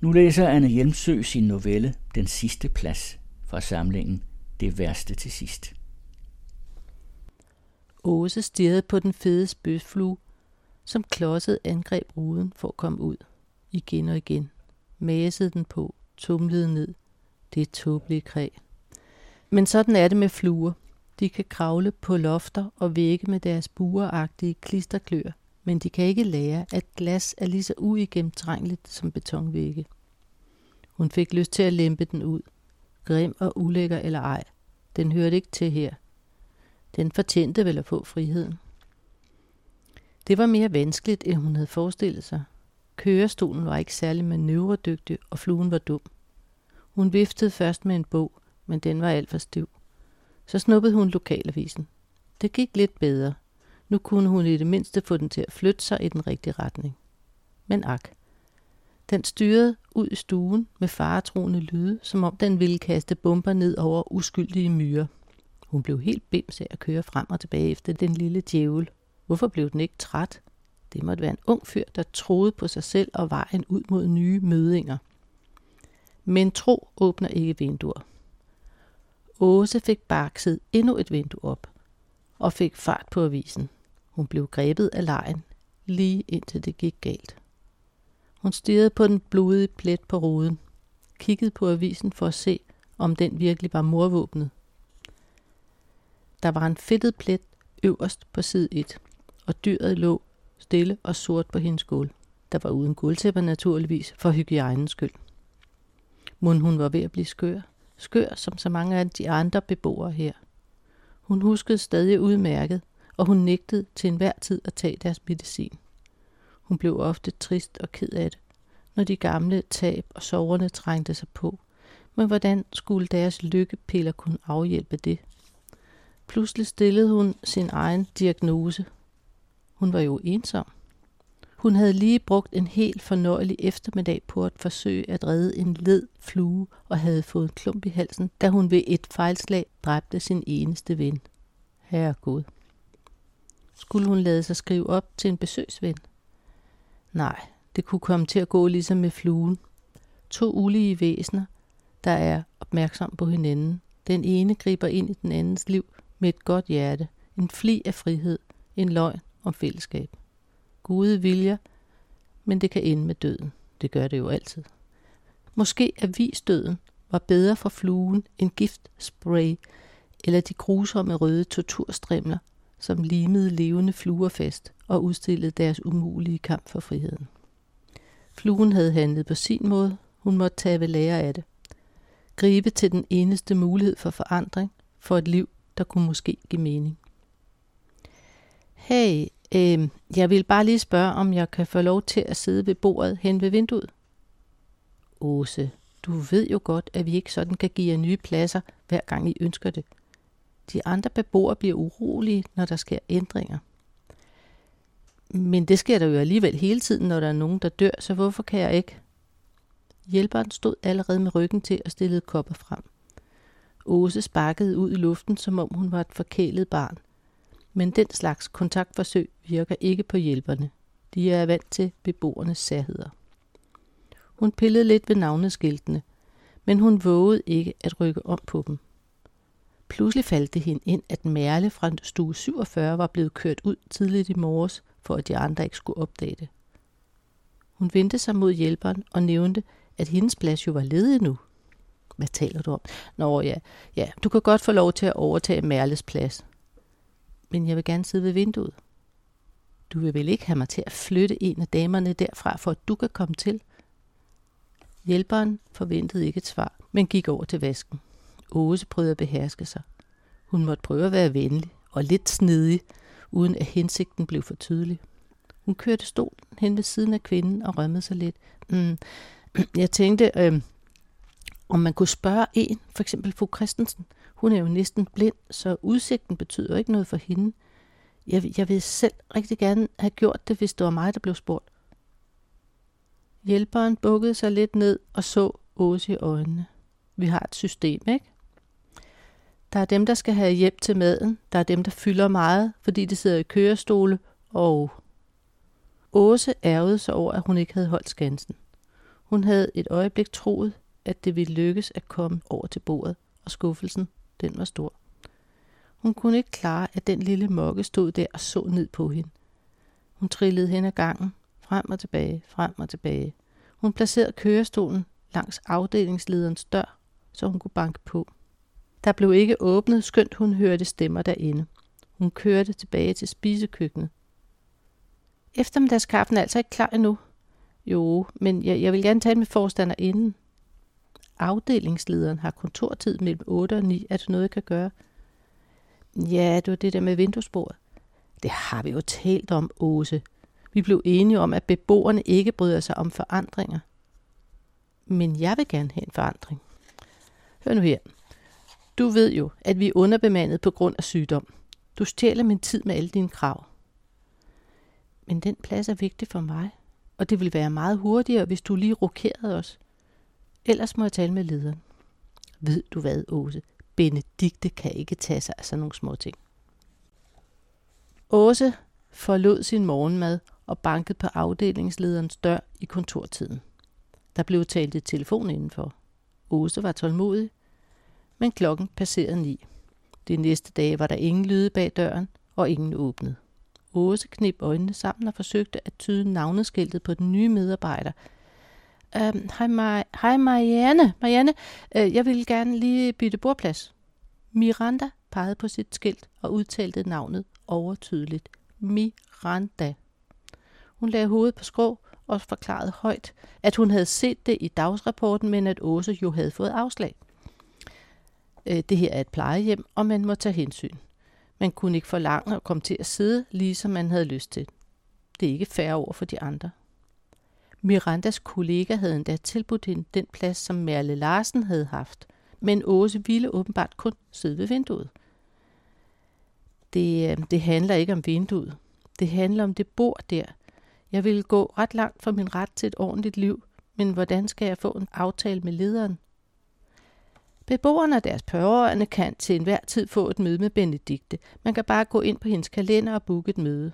Nu læser Anne Hjelmsø sin novelle Den sidste plads fra samlingen Det værste til sidst. Åse stirrede på den fede spøgflue, som klodset angreb ruden for at komme ud. Igen og igen. Masede den på, tumlede ned. Det er tåbelige kræ. Men sådan er det med fluer. De kan kravle på lofter og vægge med deres bueragtige klisterklør, men de kan ikke lære, at glas er lige så uigennemtrængeligt som betonvægge. Hun fik lyst til at lempe den ud. Grim og ulækker eller ej. Den hørte ikke til her. Den fortjente vel at få friheden. Det var mere vanskeligt, end hun havde forestillet sig. Kørestolen var ikke særlig manøvredygtig, og fluen var dum. Hun viftede først med en bog, men den var alt for stiv. Så snuppede hun lokalavisen. Det gik lidt bedre. Nu kunne hun i det mindste få den til at flytte sig i den rigtige retning. Men ak. Den styrede ud i stuen med faretroende lyde, som om den ville kaste bomber ned over uskyldige myrer. Hun blev helt bims af at køre frem og tilbage efter den lille djævel. Hvorfor blev den ikke træt? Det måtte være en ung fyr, der troede på sig selv og vejen ud mod nye mødinger. Men tro åbner ikke vinduer. Åse fik bakset endnu et vindue op og fik fart på avisen. Hun blev grebet af lejen, lige indtil det gik galt. Hun stirrede på den blodige plet på ruden, kiggede på avisen for at se, om den virkelig var morvåbnet. Der var en fedtet plet øverst på side 1, og dyret lå stille og sort på hendes gulv. Der var uden gulvtæpper naturligvis, for hygiejnens skyld. Mon hun var ved at blive skør. Skør som så mange af de andre beboere her. Hun huskede stadig udmærket, og hun nægtede til enhver tid at tage deres medicin. Hun blev ofte trist og ked af det, når de gamle tab og soverne trængte sig på. Men hvordan skulle deres lykkepiller kunne afhjælpe det? Pludselig stillede hun sin egen diagnose. Hun var jo ensom. Hun havde lige brugt en helt fornøjelig eftermiddag på at forsøge at redde en led flue og havde fået en klump i halsen, da hun ved et fejlslag dræbte sin eneste ven. Herregud. Skulle hun lade sig skrive op til en besøgsven? Nej, det kunne komme til at gå ligesom med fluen. To ulige væsener, der er opmærksom på hinanden. Den ene griber ind i den andens liv med et godt hjerte, en fli af frihed, en løgn om fællesskab. Gode viljer, men det kan ende med døden. Det gør det jo altid. Måske er visdøden var bedre for fluen end giftspray eller de grusomme røde torturstrimler, som limede levende fluer fast og udstillede deres umulige kamp for friheden. Fluen havde handlet på sin måde. Hun måtte tage ved lære af det. Gribe til den eneste mulighed for forandring, for et liv, der kunne måske give mening. Hey, øh, jeg vil bare lige spørge, om jeg kan få lov til at sidde ved bordet hen ved vinduet. Åse, du ved jo godt, at vi ikke sådan kan give jer nye pladser, hver gang I ønsker det. De andre beboere bliver urolige, når der sker ændringer. Men det sker der jo alligevel hele tiden, når der er nogen, der dør, så hvorfor kan jeg ikke? Hjælperen stod allerede med ryggen til og stillede koppet frem. Åse sparkede ud i luften, som om hun var et forkælet barn. Men den slags kontaktforsøg virker ikke på hjælperne. De er vant til beboernes særheder. Hun pillede lidt ved navneskiltene, men hun vågede ikke at rykke om på dem. Pludselig faldt det hende ind, at Merle fra stue 47 var blevet kørt ud tidligt i morges, for at de andre ikke skulle opdage det. Hun vendte sig mod hjælperen og nævnte, at hendes plads jo var ledig nu. Hvad taler du om? Nå ja, ja, du kan godt få lov til at overtage Merles plads. Men jeg vil gerne sidde ved vinduet. Du vil vel ikke have mig til at flytte en af damerne derfra, for at du kan komme til? Hjælperen forventede ikke et svar, men gik over til vasken. Åse prøvede at beherske sig. Hun måtte prøve at være venlig og lidt snedig, uden at hensigten blev for tydelig. Hun kørte stolen hen ved siden af kvinden og rømmede sig lidt. Mm, jeg tænkte, øh, om man kunne spørge en, for eksempel fru Christensen. Hun er jo næsten blind, så udsigten betyder ikke noget for hende. Jeg, jeg vil selv rigtig gerne have gjort det, hvis det var mig, der blev spurgt. Hjælperen bukkede sig lidt ned og så Åse i øjnene. Vi har et system, ikke? Der er dem, der skal have hjælp til maden. Der er dem, der fylder meget, fordi de sidder i kørestole. Og Åse ærgede sig over, at hun ikke havde holdt skansen. Hun havde et øjeblik troet, at det ville lykkes at komme over til bordet, og skuffelsen, den var stor. Hun kunne ikke klare, at den lille mokke stod der og så ned på hende. Hun trillede hen ad gangen, frem og tilbage, frem og tilbage. Hun placerede kørestolen langs afdelingslederens dør, så hun kunne banke på. Der blev ikke åbnet, skønt hun hørte stemmer derinde. Hun kørte tilbage til spisekøkkenet. Eftermiddagskaffen er altså ikke klar endnu. Jo, men jeg, jeg vil gerne tale med forstander inden. Afdelingslederen har kontortid mellem 8 og 9. Er noget, jeg kan gøre? Ja, det var det der med vinduesbordet. Det har vi jo talt om, Åse. Vi blev enige om, at beboerne ikke bryder sig om forandringer. Men jeg vil gerne have en forandring. Hør nu her. Du ved jo, at vi er underbemandet på grund af sygdom. Du stjæler min tid med alle dine krav. Men den plads er vigtig for mig, og det vil være meget hurtigere, hvis du lige rokerede os. Ellers må jeg tale med lederen. Ved du hvad, Åse? Benedikte kan ikke tage sig af sådan nogle små ting. Åse forlod sin morgenmad og bankede på afdelingslederens dør i kontortiden. Der blev talt i telefon indenfor. Åse var tålmodig, men klokken passerede ni. De næste dage var der ingen lyde bag døren, og ingen åbnede. Åse knep øjnene sammen og forsøgte at tyde navneskiltet på den nye medarbejder. Øhm, hej, Ma- hej Marianne. Marianne, øh, jeg vil gerne lige bytte bordplads. Miranda pegede på sit skilt og udtalte navnet overtydeligt. Miranda. Hun lagde hovedet på skrå og forklarede højt, at hun havde set det i dagsrapporten, men at Åse jo havde fået afslag. Øh, det her er et plejehjem, og man må tage hensyn. Man kunne ikke forlange at komme til at sidde, lige som man havde lyst til. Det er ikke færre over for de andre. Mirandas kollega havde endda tilbudt hende den plads, som Merle Larsen havde haft, men Åse ville åbenbart kun sidde ved vinduet. Det, øh, det handler ikke om vinduet. Det handler om det bord der. Jeg ville gå ret langt for min ret til et ordentligt liv, men hvordan skal jeg få en aftale med lederen? Beboerne og deres pårørende kan til enhver tid få et møde med Benedikte. Man kan bare gå ind på hendes kalender og booke et møde.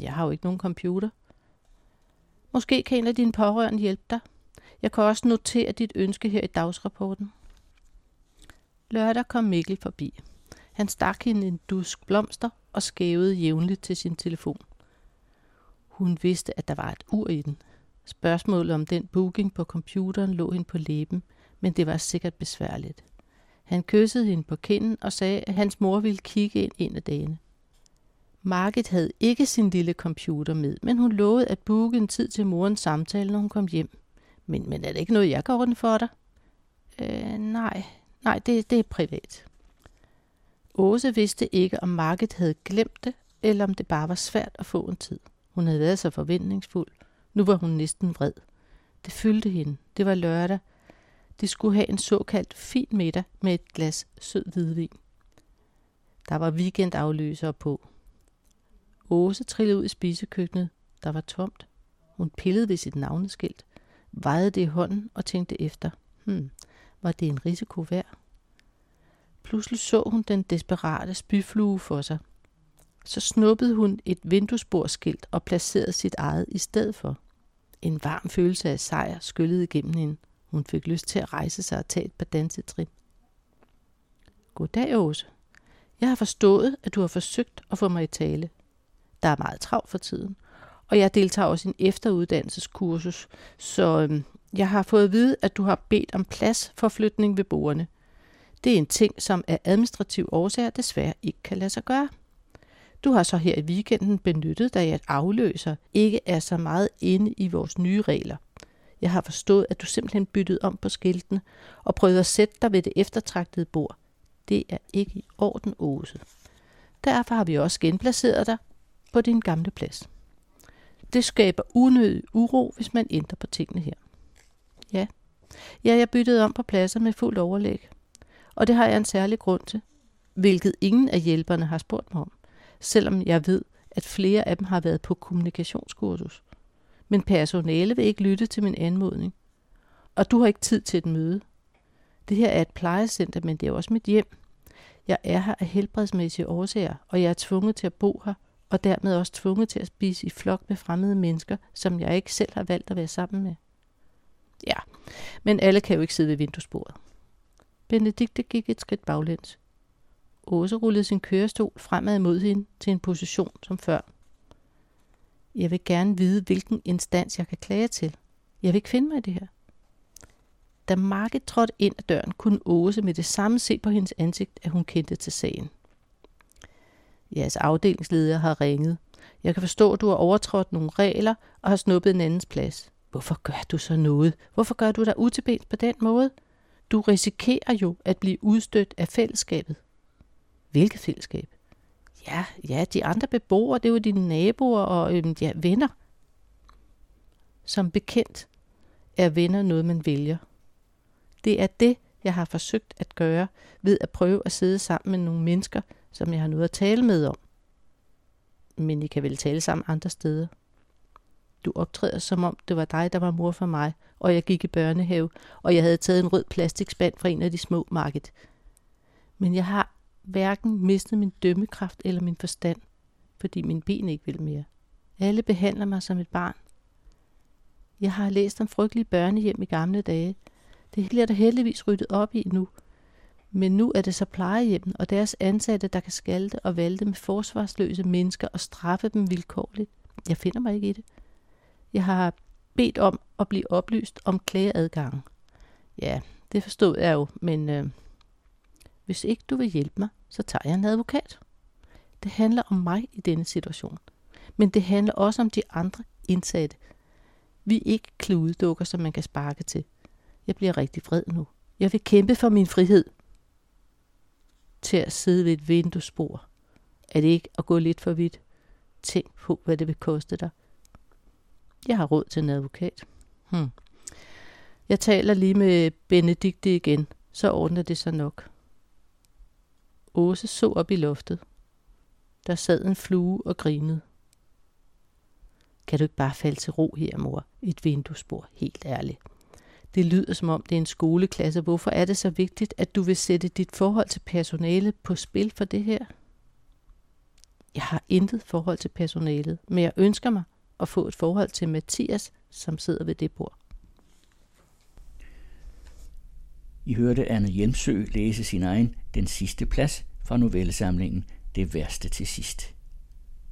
Jeg har jo ikke nogen computer. Måske kan en af dine pårørende hjælpe dig. Jeg kan også notere dit ønske her i dagsrapporten. Lørdag kom Mikkel forbi. Han stak hende en dusk blomster og skævede jævnligt til sin telefon. Hun vidste, at der var et ur i den. Spørgsmålet om den booking på computeren lå hende på læben, men det var sikkert besværligt. Han kyssede hende på kinden og sagde, at hans mor ville kigge ind en af dagene. Margit havde ikke sin lille computer med, men hun lovede at booke en tid til morens samtale, når hun kom hjem. Men, men er det ikke noget, jeg kan ordne for dig? Øh, nej, nej, det, det er privat. Åse vidste ikke, om Margit havde glemt det, eller om det bare var svært at få en tid. Hun havde været så forventningsfuld. Nu var hun næsten vred. Det fyldte hende. Det var lørdag. De skulle have en såkaldt fin middag med et glas sød hvidvin. Der var weekendafløsere på. Åse trillede ud i spisekøkkenet. Der var tomt. Hun pillede ved sit navneskilt, vejede det i hånden og tænkte efter. Hmm, var det en risiko værd? Pludselig så hun den desperate spyflue for sig. Så snuppede hun et vinduesbordskilt og placerede sit eget i stedet for. En varm følelse af sejr skyllede igennem hende. Hun fik lyst til at rejse sig og tage et par dansetrin. Goddag, Åse. Jeg har forstået, at du har forsøgt at få mig i tale. Der er meget travlt for tiden, og jeg deltager også i en efteruddannelseskursus, så øhm, jeg har fået at vide, at du har bedt om plads for flytning ved borgerne. Det er en ting, som af administrativ årsager desværre ikke kan lade sig gøre. Du har så her i weekenden benyttet dig af, at afløser ikke er så meget inde i vores nye regler. Jeg har forstået, at du simpelthen byttede om på skiltene og prøvede at sætte dig ved det eftertragtede bord. Det er ikke i orden, Åse. Derfor har vi også genplaceret dig på din gamle plads. Det skaber unødig uro, hvis man ændrer på tingene her. Ja, ja jeg byttede om på pladser med fuld overlæg. Og det har jeg en særlig grund til, hvilket ingen af hjælperne har spurgt mig om, selvom jeg ved, at flere af dem har været på kommunikationskursus. Men personale vil ikke lytte til min anmodning. Og du har ikke tid til et møde. Det her er et plejecenter, men det er også mit hjem. Jeg er her af helbredsmæssige årsager, og jeg er tvunget til at bo her, og dermed også tvunget til at spise i flok med fremmede mennesker, som jeg ikke selv har valgt at være sammen med. Ja, men alle kan jo ikke sidde ved vinduesbordet. Benedikte gik et skridt baglæns. Åse rullede sin kørestol fremad mod hende til en position som før. Jeg vil gerne vide, hvilken instans jeg kan klage til. Jeg vil ikke finde mig i det her. Da Marke trådte ind ad døren, kunne Åse med det samme se på hendes ansigt, at hun kendte til sagen. Jeres afdelingsleder har ringet. Jeg kan forstå, at du har overtrådt nogle regler og har snuppet en andens plads. Hvorfor gør du så noget? Hvorfor gør du dig utilbens på den måde? Du risikerer jo at blive udstødt af fællesskabet. Hvilket fællesskab? Ja, ja, de andre beboere, det er jo dine naboer og øhm, ja, venner. Som bekendt er venner noget, man vælger. Det er det, jeg har forsøgt at gøre ved at prøve at sidde sammen med nogle mennesker, som jeg har noget at tale med om. Men I kan vel tale sammen andre steder. Du optræder som om det var dig, der var mor for mig, og jeg gik i børnehave, og jeg havde taget en rød plastikspand fra en af de små marked. Men jeg har hverken mistet min dømmekraft eller min forstand, fordi min ben ikke vil mere. Alle behandler mig som et barn. Jeg har læst om frygtelige børnehjem i gamle dage. Det bliver der heldigvis ryddet op i nu. Men nu er det så plejehjemmen og deres ansatte, der kan skalte og valte med forsvarsløse mennesker og straffe dem vilkårligt. Jeg finder mig ikke i det. Jeg har bedt om at blive oplyst om klageadgangen. Ja, det forstod jeg jo, men øh, hvis ikke du vil hjælpe mig, så tager jeg en advokat. Det handler om mig i denne situation. Men det handler også om de andre indsatte. Vi er ikke kludedukker, som man kan sparke til. Jeg bliver rigtig vred nu. Jeg vil kæmpe for min frihed. Til at sidde ved et vinduesbord. Er det ikke at gå lidt for vidt? Tænk på, hvad det vil koste dig. Jeg har råd til en advokat. Hmm. Jeg taler lige med Benedikte igen, så ordner det sig nok. Åse så op i loftet. Der sad en flue og grinede. Kan du ikke bare falde til ro her, mor? Et vinduespor, helt ærligt. Det lyder som om det er en skoleklasse. Hvorfor er det så vigtigt, at du vil sætte dit forhold til personalet på spil for det her? Jeg har intet forhold til personalet, men jeg ønsker mig at få et forhold til Mathias, som sidder ved det bord. I hørte Anne Hjemsø læse sin egen Den sidste plads fra novellesamlingen Det værste til sidst.